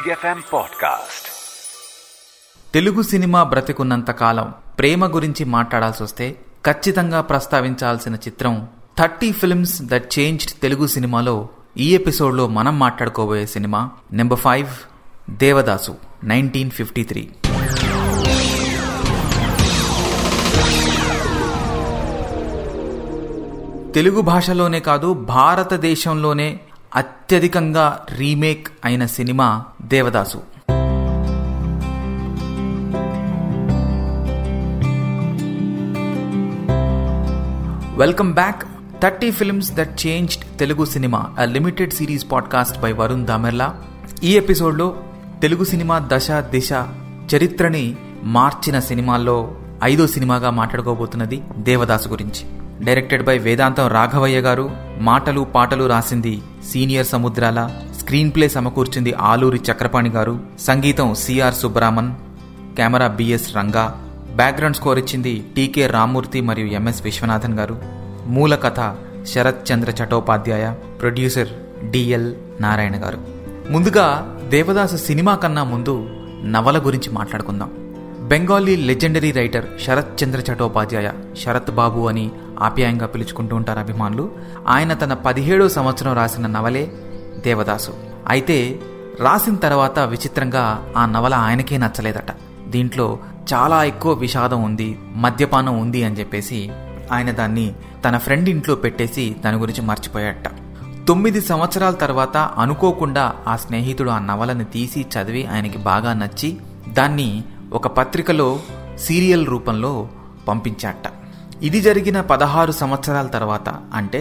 Big FM podcast Telugu cinema బ్రతికున్నంత కాలం ప్రేమ గురించి మాట్లాడాల్సి వస్తే ఖచ్చితంగా ప్రస్తావించాల్సిన చిత్రం thirty films that changed Telugu సినిమాలో ఈ ఎపిసోడ్లో మనం మాట్లాడుకోబోయే cinema number five Devadasu nineteen fifty three. Telugu భాషలోనే కాదు భారతదేశంలోనే అత్యధికంగా రీమేక్ అయిన cinema Devadasu. Welcome back. Thirty films that changed Telugu cinema a limited series podcast by Varun Damerla. ఈ ఎపిసోడ్లో తెలుగు సినిమా దశ దిశ చరిత్రని మార్చిన సినిమాల్లో ఐదో సినిమాగా మాట్లాడుకోబోతున్నది దేవదాసు గురించి. డైరెక్టెడ్ బై వేదాంతం రాఘవయ్య గారు మాటలు పాటలు రాసింది సీనియర్ సముద్రాల స్క్రీన్ ప్లే సమకూర్చింది ఆలూరి చక్రపాణి గారు సంగీతం CR Subbaraman camera BS Ranga background score ఇచ్చింది టీకే రామ్మూర్తి మరియు ఎంఎస్ విశ్వనాథన్ గారు. మూల కథ శరత్ చంద్ర చటోపాధ్యాయ ప్రొడ్యూసర్ డిఎల్ నారాయణ గారు. ముందుగా దేవదాసు సినిమా కన్నా ముందు నవల గురించి మాట్లాడుకుందాం. బెంగాలీ లెజెండరీ రైటర్ శరత్ చంద్ర చటోపాధ్యాయ శరత్ బాబు అని ఆప్యాయంగా పిలుచుకుంటూ ఉంటారు అభిమానులు. ఆయన తన పదిహేడో సంవత్సరం రాసిన నవలే దేవదాసు. అయితే రాసిన తర్వాత విచిత్రంగా ఆ నవల ఆయనకే నచ్చలేదట. దీంట్లో చాలా ఎక్కువ విషాదం ఉంది మద్యపానం ఉంది అని చెప్పేసి ఆయన దాన్ని తన ఫ్రెండ్ ఇంట్లో పెట్టేసి దాని గురించి మర్చిపోయాట తొమ్మిది సంవత్సరాల తర్వాత అనుకోకుండా ఆ స్నేహితుడు ఆ నవలని తీసి చదివి ఆయనకి బాగా నచ్చి దాన్ని ఒక పత్రికలో సీరియల్ రూపంలో పంపించాట ఇది జరిగిన పదహారు సంవత్సరాల తర్వాత అంటే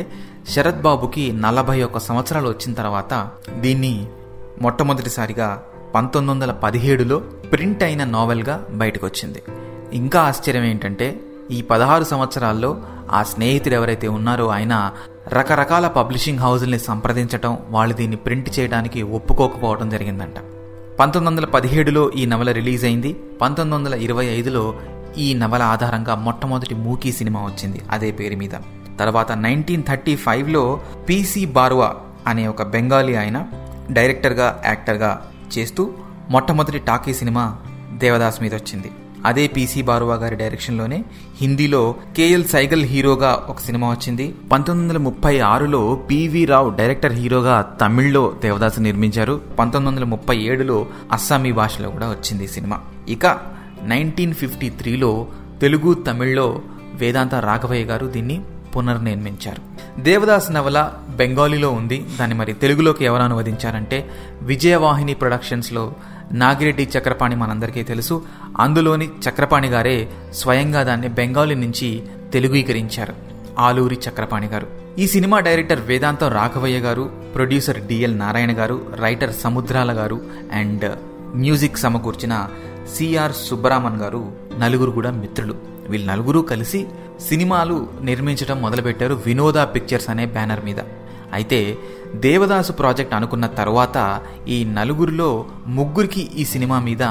శరత్ బాబుకి నలభై ఒక్క సంవత్సరాలు వచ్చిన తర్వాత దీన్ని మొట్టమొదటిసారిగా పంతొమ్మిది వందల పదిహేడులో ప్రింట్ అయిన నావెల్గా బయటకు వచ్చింది ఇంకా ఆశ్చర్యం ఏంటంటే ఈ పదహారు సంవత్సరాల్లో ఆ స్నేహితుడు ఎవరైతే ఉన్నారో ఆయన రకరకాల పబ్లిషింగ్ హౌజుల్ని సంప్రదించటం వాళ్ళు దీన్ని ప్రింట్ చేయడానికి ఒప్పుకోకపోవడం జరిగిందంట. పంతొమ్మిది వందల పదిహేడులో ఈ నవల రిలీజ్ అయింది పంతొమ్మిది వందల ఇరవై ఐదులో ఈ నవల ఆధారంగా మొట్టమొదటి మూకీ సినిమా వచ్చింది. అదే పేరు మీద. తర్వాత నైన్టీన్ థర్టీ ఫైవ్లో పిసి బార్వా అనే ఒక బెంగాలీ ఆయన డైరెక్టర్గా యాక్టర్గా చేస్తూ మొట్టమొదటి టాకీ సినిమా దేవదాస్ మీద వచ్చింది. అదే పిసి బారువా గారి డైరెక్షన్లోనే హిందీలో కేఎల్ సైగల్ హీరోగా ఒక సినిమా వచ్చింది. పంతొమ్మిది వందల ముప్పై ఆరులో పివి రావు డైరెక్టర్ హీరోగా తమిళ్ళో దేవదాస్ నిర్మించారు. పంతొమ్మిది వందల ముప్పై ఏడులో అస్సామీ భాషలో కూడా వచ్చింది సినిమా. ఇక నైన్టీన్ ఫిఫ్టీ త్రీలో తెలుగు తమిళ్ళో వేదాంత రాఘవయ్య గారు దీన్ని పునర్నిర్మించారు. దేవదాస్ నవల బెంగాలీలో ఉంది. దాన్ని మరి తెలుగులోకి ఎవరు అనువదించారంటే విజయవాహిని ప్రొడక్షన్స్లో నాగిరెడ్డి చక్రపాణి మనందరికీ తెలుసు. అందులోని చక్రపాణి గారే స్వయంగా దాన్ని బెంగాలీ నుంచి తెలుగుీకరించారు ఆలూరి చక్రపాణి గారు. ఈ సినిమా డైరెక్టర్ వేదాంతం రాఘవయ్య గారు producer DL Narayana garu writer Samudrala garu and music సమకూర్చిన సిఆర్ సుబ్బరామన్ గారు నలుగురు కూడా మిత్రులు. వీళ్ళు నలుగురు కలిసి సినిమాలు నిర్మించడం మొదలుపెట్టారు వినోద పిక్చర్స్ అనే బ్యానర్ మీద. అయితే దేవదాసు ప్రాజెక్ట్ అనుకున్న తర్వాత ఈ నలుగురిలో ముగ్గురికి ఈ సినిమా మీద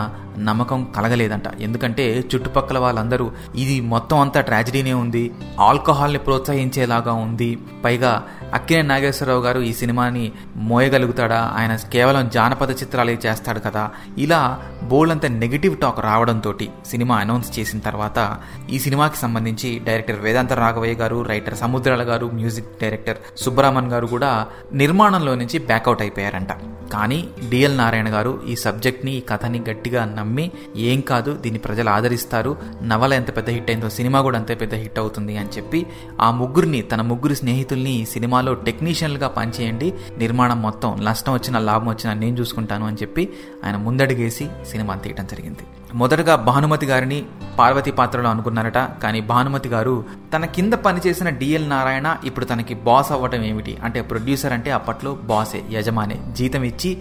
నమ్మకం కలగలేదంట. ఎందుకంటే చుట్టుపక్కల వాళ్ళందరూ ఇది మొత్తం అంతా ట్రాజిడీనే ఉంది ఆల్కహాల్ని ప్రోత్సహించేలాగా ఉంది. పైగా అక్కినే నాగేశ్వరరావు గారు ఈ సినిమాని మోయగలుగుతాడా? ఆయన కేవలం జానపద చిత్రాలే చేస్తాడు కదా? ఇలా బోల్డ్ నెగిటివ్ టాక్ రావడంతో సినిమా అనౌన్స్ చేసిన తర్వాత ఈ సినిమాకి సంబంధించి డైరెక్టర్ వేదాంత రాఘవయ్య గారు రైటర్ సముద్రాల గారు మ్యూజిక్ డైరెక్టర్ సుబ్బరామన్ గారు కూడా నిర్మాణంలో నుంచి బ్యాకౌట్ అయిపోయారంట. కానీ డిఎల్ నారాయణ గారు ఈ సబ్జెక్ట్ని ఈ కథని గట్టిగా నమ్మి ఏం కాదు దీన్ని ప్రజలు ఆదరిస్తారు. నవల ఎంత పెద్ద హిట్ అయిందో సినిమా కూడా అంతే పెద్ద హిట్ అవుతుంది అని చెప్పి ఆ ముగ్గురిని తన ముగ్గురు స్నేహితుల్ని సినిమాలో టెక్నీషియన్లుగా పనిచేయండి. నిర్మాణం మొత్తం నష్టం వచ్చినా లాభం వచ్చినా నేను చూసుకుంటాను అని చెప్పి ఆయన ముందడుగేసి సినిమా తీయడం జరిగింది. మొదటగా భానుమతి గారిని పార్వతి పాత్రలో అనుకున్నారట. కానీ భానుమతి గారు తన కింద పనిచేసిన డిఎల్ నారాయణ ఇప్పుడు తనకి బాస్ అవ్వటం ఏమిటి? అంటే ప్రొడ్యూసర్ అంటే అప్పట్లో బాసే యజమానే. జీతం ఇచ్చి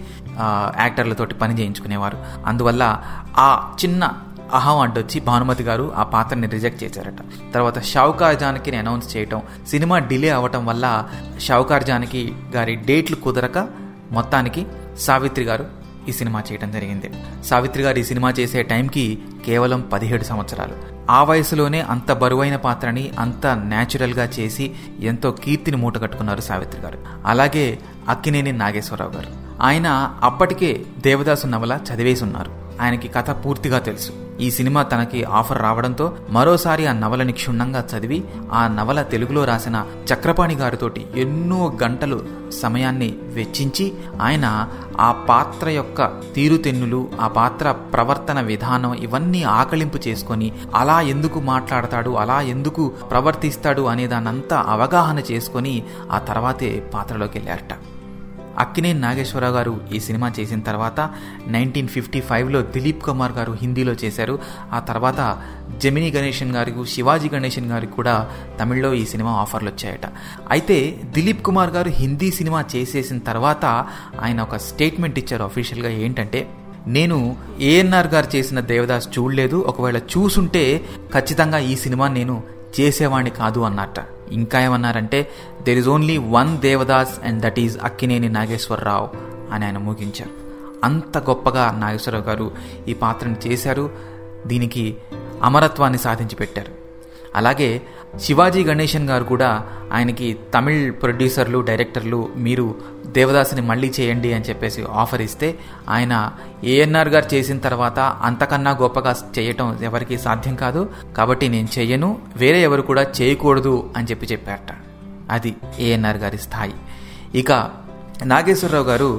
యాక్టర్లతోటి పని చేయించుకునేవారు. అందువల్ల ఆ చిన్న అహం అడ్డొచ్చి భానుమతి గారు ఆ పాత్రని రిజెక్ట్ చేశారట. తర్వాత షావుకార్ జానకిని అనౌన్స్ చేయటం సినిమా డిలే అవ్వటం వల్ల షావుకార్ జానకి గారి డేట్లు కుదరక మొత్తానికి సావిత్రి గారు ఈ సినిమా చేయడం జరిగింది. సావిత్రి గారు ఈ సినిమా చేసే టైంకి కేవలం పదిహేడు సంవత్సరాలు. ఆ వయసులోనే అంత బరువైన పాత్రని అంత న్యాచురల్గా చేసి ఎంతో కీర్తిని మూటగట్టుకున్నారు సావిత్రి గారు. అలాగే అక్కినేని నాగేశ్వరరావు గారు. ఆయన అప్పటికే దేవదాసు నవల చదివేసి ఉన్నారు. ఆయనకి కథ పూర్తిగా తెలుసు. ఈ సినిమా తనకి ఆఫర్ రావడంతో మరోసారి ఆ నవలని క్షుణ్ణంగా చదివి ఆ నవల తెలుగులో రాసిన చక్రపాణి గారితోటి ఎన్నో గంటలు సమయాన్ని వెచ్చించి ఆయన ఆ పాత్ర యొక్క తీరుతెన్నులు ఆ పాత్ర ప్రవర్తన విధానం ఇవన్నీ ఆకలింపు చేసుకొని అలా ఎందుకు మాట్లాడతాడు అలా ఎందుకు ప్రవర్తిస్తాడు అనే దానంతా అవగాహన చేసుకొని ఆ తర్వాతే పాత్రలోకి వెళ్ళారట అక్కినేని నాగేశ్వరరావు గారు ఈ సినిమా చేసిన తర్వాత నైన్టీన్ ఫిఫ్టీ ఫైవ్లో దిలీప్ కుమార్ గారు హిందీలో చేశారు. ఆ తర్వాత జమినీ గణేషన్ గారికి శివాజీ గణేషన్ గారికి కూడా తమిళ్ళో ఈ సినిమా ఆఫర్లు వచ్చాయట. అయితే దిలీప్ కుమార్ గారు హిందీ సినిమా చేసేసిన తర్వాత ఆయన ఒక స్టేట్మెంట్ ఇచ్చారు అఫీషియల్గా ఏంటంటే నేను ఏఎన్ఆర్ గారు చేసిన దేవదాస్ చూడలేదు ఒకవేళ చూసుంటే ఖచ్చితంగా ఈ సినిమా నేను చేసేవాణ్ణి కాదు అన్నట్ట. ఇంకా ఏమన్నారంటే there is only one Devdas and that is Akkineni Nageswara Rao అని ఆయన ముగించారు. అంత గొప్పగా నాగేశ్వరరావు గారు ఈ పాత్రను చేశారు. దీనికి అమరత్వాన్ని సాధించి పెట్టారు. అలాగే శివాజీ గణేశన్ గారు కూడా ఆయనకి తమిళ్ ప్రొడ్యూసర్లు డైరెక్టర్లు మీరు దేవదాసుని మళ్ళీ చేయండి అని చెప్పేసి ఆఫర్ ఇస్తే ఆయన ఏఎన్ఆర్ గారు చేసిన తర్వాత అంతకన్నా గొప్పగా చేయటం ఎవరికి సాధ్యం కాదు. కాబట్టి నేను చెయ్యను వేరే ఎవరు కూడా చేయకూడదు అని చెప్పి చెప్పారట. అది ఏఎన్ఆర్ గారి స్థాయి. ఇక నాగేశ్వరరావు గారు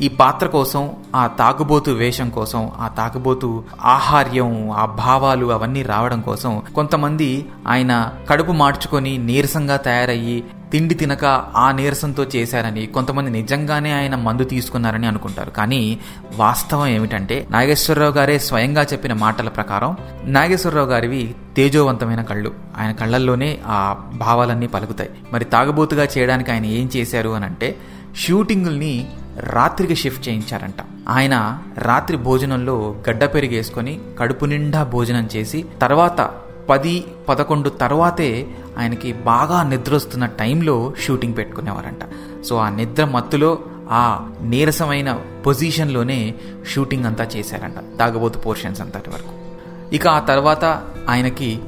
ఈ పాత్ర కోసం ఆ తాగుబోతు వేషం కోసం ఆ తాగుబోతు ఆహార్యం ఆ భావాలు అవన్నీ రావడం కోసం కొంతమంది ఆయన కడుపు మార్చుకొని నీరసంగా తయారయ్యి తిండి తినక ఆ నీరసంతో చేశారని కొంతమంది నిజంగానే ఆయన మందు తీసుకున్నారని అనుకుంటారు. కానీ వాస్తవం ఏమిటంటే నాగేశ్వరరావు గారే స్వయంగా చెప్పిన మాటల ప్రకారం నాగేశ్వరరావు గారివి తేజోవంతమైన కళ్ళు. ఆయన కళ్ళల్లోనే ఆ భావాలన్నీ పలుకుతాయి. మరి తాగుబోతుగా చేయడానికి ఆయన ఏం చేశారు అని అంటే షూటింగుల్ని రాత్రికి షిఫ్ట్ చేయించారంట. ఆయన రాత్రి భోజనంలో గడ్డ పెరిగేసుకొని కడుపు నిండా భోజనం చేసి తర్వాత పది పదకొండు తర్వాతే ఆయనకి బాగా నిద్ర వస్తున్న టైంలో షూటింగ్ పెట్టుకునేవారంట. సో ఆ నిద్ర మత్తులో ఆ నీరసమైన పొజిషన్లోనే షూటింగ్ అంతా చేశారంట. తాగబోతు పోర్షన్స్ అంతటి వరకు. ఇక ఆ తర్వాత ఆయనకి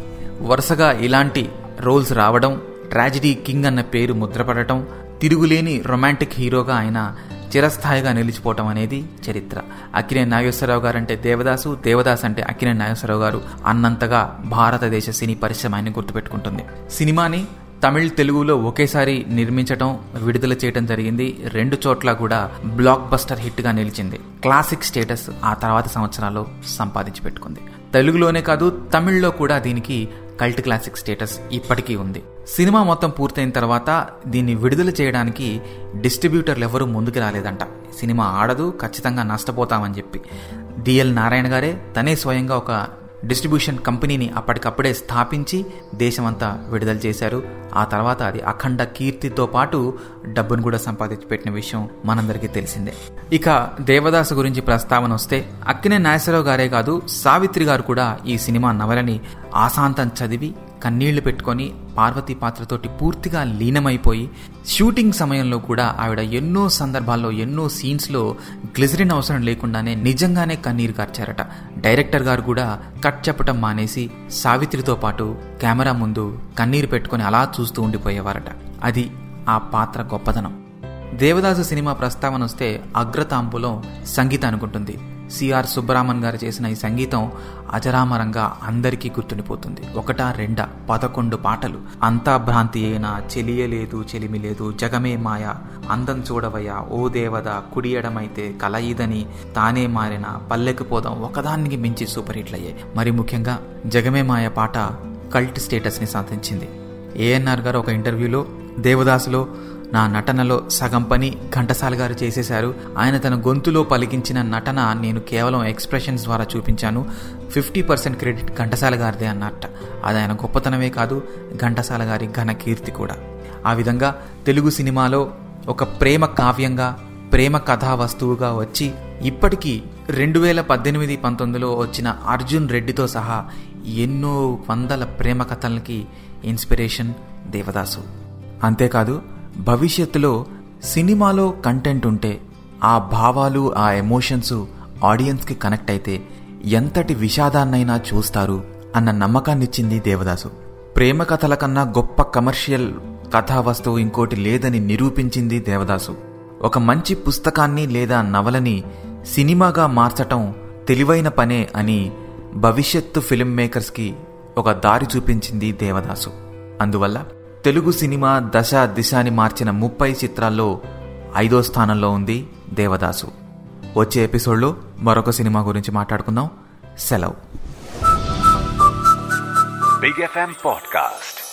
వరుసగా ఇలాంటి రోల్స్ రావడం ట్రాజిడీ కింగ్ అన్న పేరు ముద్రపడటం తిరుగులేని రొమాంటిక్ హీరోగా ఆయన చిరస్థాయిగా నిలిచిపోవటం అనేది చరిత్ర. అక్కినే నాగేశ్వరరావు గారు అంటే దేవదాసు దేవదాస్ అంటే అక్కినే నాగేశ్వరరావు గారు అన్నంతగా భారతదేశ సినీ పరిశ్రమ ఆయన గుర్తుపెట్టుకుంటుంది. సినిమాని తమిళ్ తెలుగులో ఒకేసారి నిర్మించటం విడుదల చేయడం జరిగింది. రెండు చోట్ల కూడా బ్లాక్ బస్టర్ హిట్గా నిలిచింది. క్లాసిక్ స్టేటస్ ఆ తర్వాత సంవత్సరాల్లో సంపాదించి పెట్టుకుంది తెలుగులోనే కాదు తమిళ్ళో కూడా దీనికి కల్ట్ క్లాసిక్ స్టేటస్ ఇప్పటికీ ఉంది. సినిమా మొత్తం పూర్తయిన తర్వాత దీన్ని విడుదల చేయడానికి డిస్ట్రిబ్యూటర్లు ఎవరూ ముందుకు రాలేదంట. సినిమా ఆడదు ఖచ్చితంగా నష్టపోతామని చెప్పి. డిఎల్ నారాయణ గారే తనే స్వయంగా ఒక డిస్ట్రిబ్యూషన్ కంపెనీని అప్పటికప్పుడే స్థాపించి దేశమంతా విడుదల చేశారు. ఆ తర్వాత అది అఖండ కీర్తితో పాటు డబ్బును కూడా సంపాదించి పెట్టిన విషయం మనందరికీ తెలిసిందే. ఇక దేవదాసు గురించి ప్రస్తావన వస్తే అక్కినే నాగేశ్వరరావు గారే కాదు సావిత్రి గారు కూడా ఈ సినిమా నవలని ఆశాంతం చదివి కన్నీళ్ళు పెట్టుకొని పార్వతి పాత్రతోటి పూర్తిగా లీనమైపోయి షూటింగ్ సమయంలో కూడా ఆవిడ ఎన్నో సందర్భాల్లో ఎన్నో సీన్స్లో గ్లిజరిన్ అవసరం లేకుండానే నిజంగానే కన్నీరు కార్చారట. డైరెక్టర్ గారు కూడా కట్ చెప్పటం మానేసి సావిత్రితో పాటు కెమెరా ముందు కన్నీరు పెట్టుకొని అలా చూస్తూ ఉండిపోయేవారట. అది ఆ పాత్ర గొప్పతనం దేవదాసు సినిమా ప్రస్తావన వస్తే అగ్రతాంబులం సంగీతం అనుకుంటుంది. సిఆర్ సుబ్బరామన్ గారు చేసిన ఈ సంగీతం అజరామరంగా అందరికీ గుర్తుండిపోతుంది. ఒకటా రెండా పదకొండు పాటలు. అంతా భ్రాంతి అయినా చెలియలేదు చెలిమి లేదు జగమే మాయ అందం చూడవయ్యా ఓ దేవద కుడియడమైతే కలయిదని తానే మారిన పల్లెకు పోదాం ఒకదానికి మించి సూపర్ హిట్లు అయ్యాయి మరి ముఖ్యంగా జగమే మాయ పాట కల్ట్ స్టేటస్ని సాధించింది. ఏఎన్ఆర్ గారు ఒక ఇంటర్వ్యూలో దేవదాసులో నా నటనలో సగం పని ఘంటసాల గారు చేసేశారు. ఆయన తన గొంతులో పలికించిన నటన నేను కేవలం ఎక్స్ప్రెషన్స్ ద్వారా చూపించాను. ఫిఫ్టీ పర్సెంట్ క్రెడిట్ ఘంటసాల గారిదే అన్నట్ట. అది ఆయన గొప్పతనమే కాదు ఘంటసాల గారి ఘన కీర్తి కూడా. ఆ విధంగా తెలుగు సినిమాలో ఒక ప్రేమ కావ్యంగా ప్రేమ కథా వస్తువుగా వచ్చి ఇప్పటికీ రెండు వేల పద్దెనిమిది పంతొమ్మిదిలో వచ్చిన అర్జున్ రెడ్డితో సహా ఎన్నో వందల ప్రేమ కథలకి ఇన్స్పిరేషన్ దేవదాసు. అంతేకాదు భవిష్యత్తులో సినిమాలో కంటెంట్ ఉంటే ఆ భావాలు ఆ ఎమోషన్స్ ఆడియన్స్కి కనెక్ట్ అయితే ఎంతటి విషాదాన్నైనా చూస్తారు అన్న నమ్మకాన్నిచ్చింది దేవదాసు. ప్రేమ కథల కన్నా గొప్ప కమర్షియల్ కథా వస్తువు ఇంకోటి లేదని నిరూపించింది దేవదాసు. ఒక మంచి పుస్తకాన్ని లేదా నవలని సినిమాగా మార్చటం తెలివైన పనే అని భవిష్యత్తు ఫిల్మ్ మేకర్స్కి ఒక దారి చూపించింది దేవదాసు. అందువల్ల తెలుగు సినిమా దశ దిశాని మార్చిన ముప్పై చిత్రాల్లో ఐదో స్థానంలో ఉంది దేవదాసు. వచ్చే ఎపిసోడ్లో మరొక సినిమా గురించి మాట్లాడుకుందాం. సెలవు. Big FM Podcast.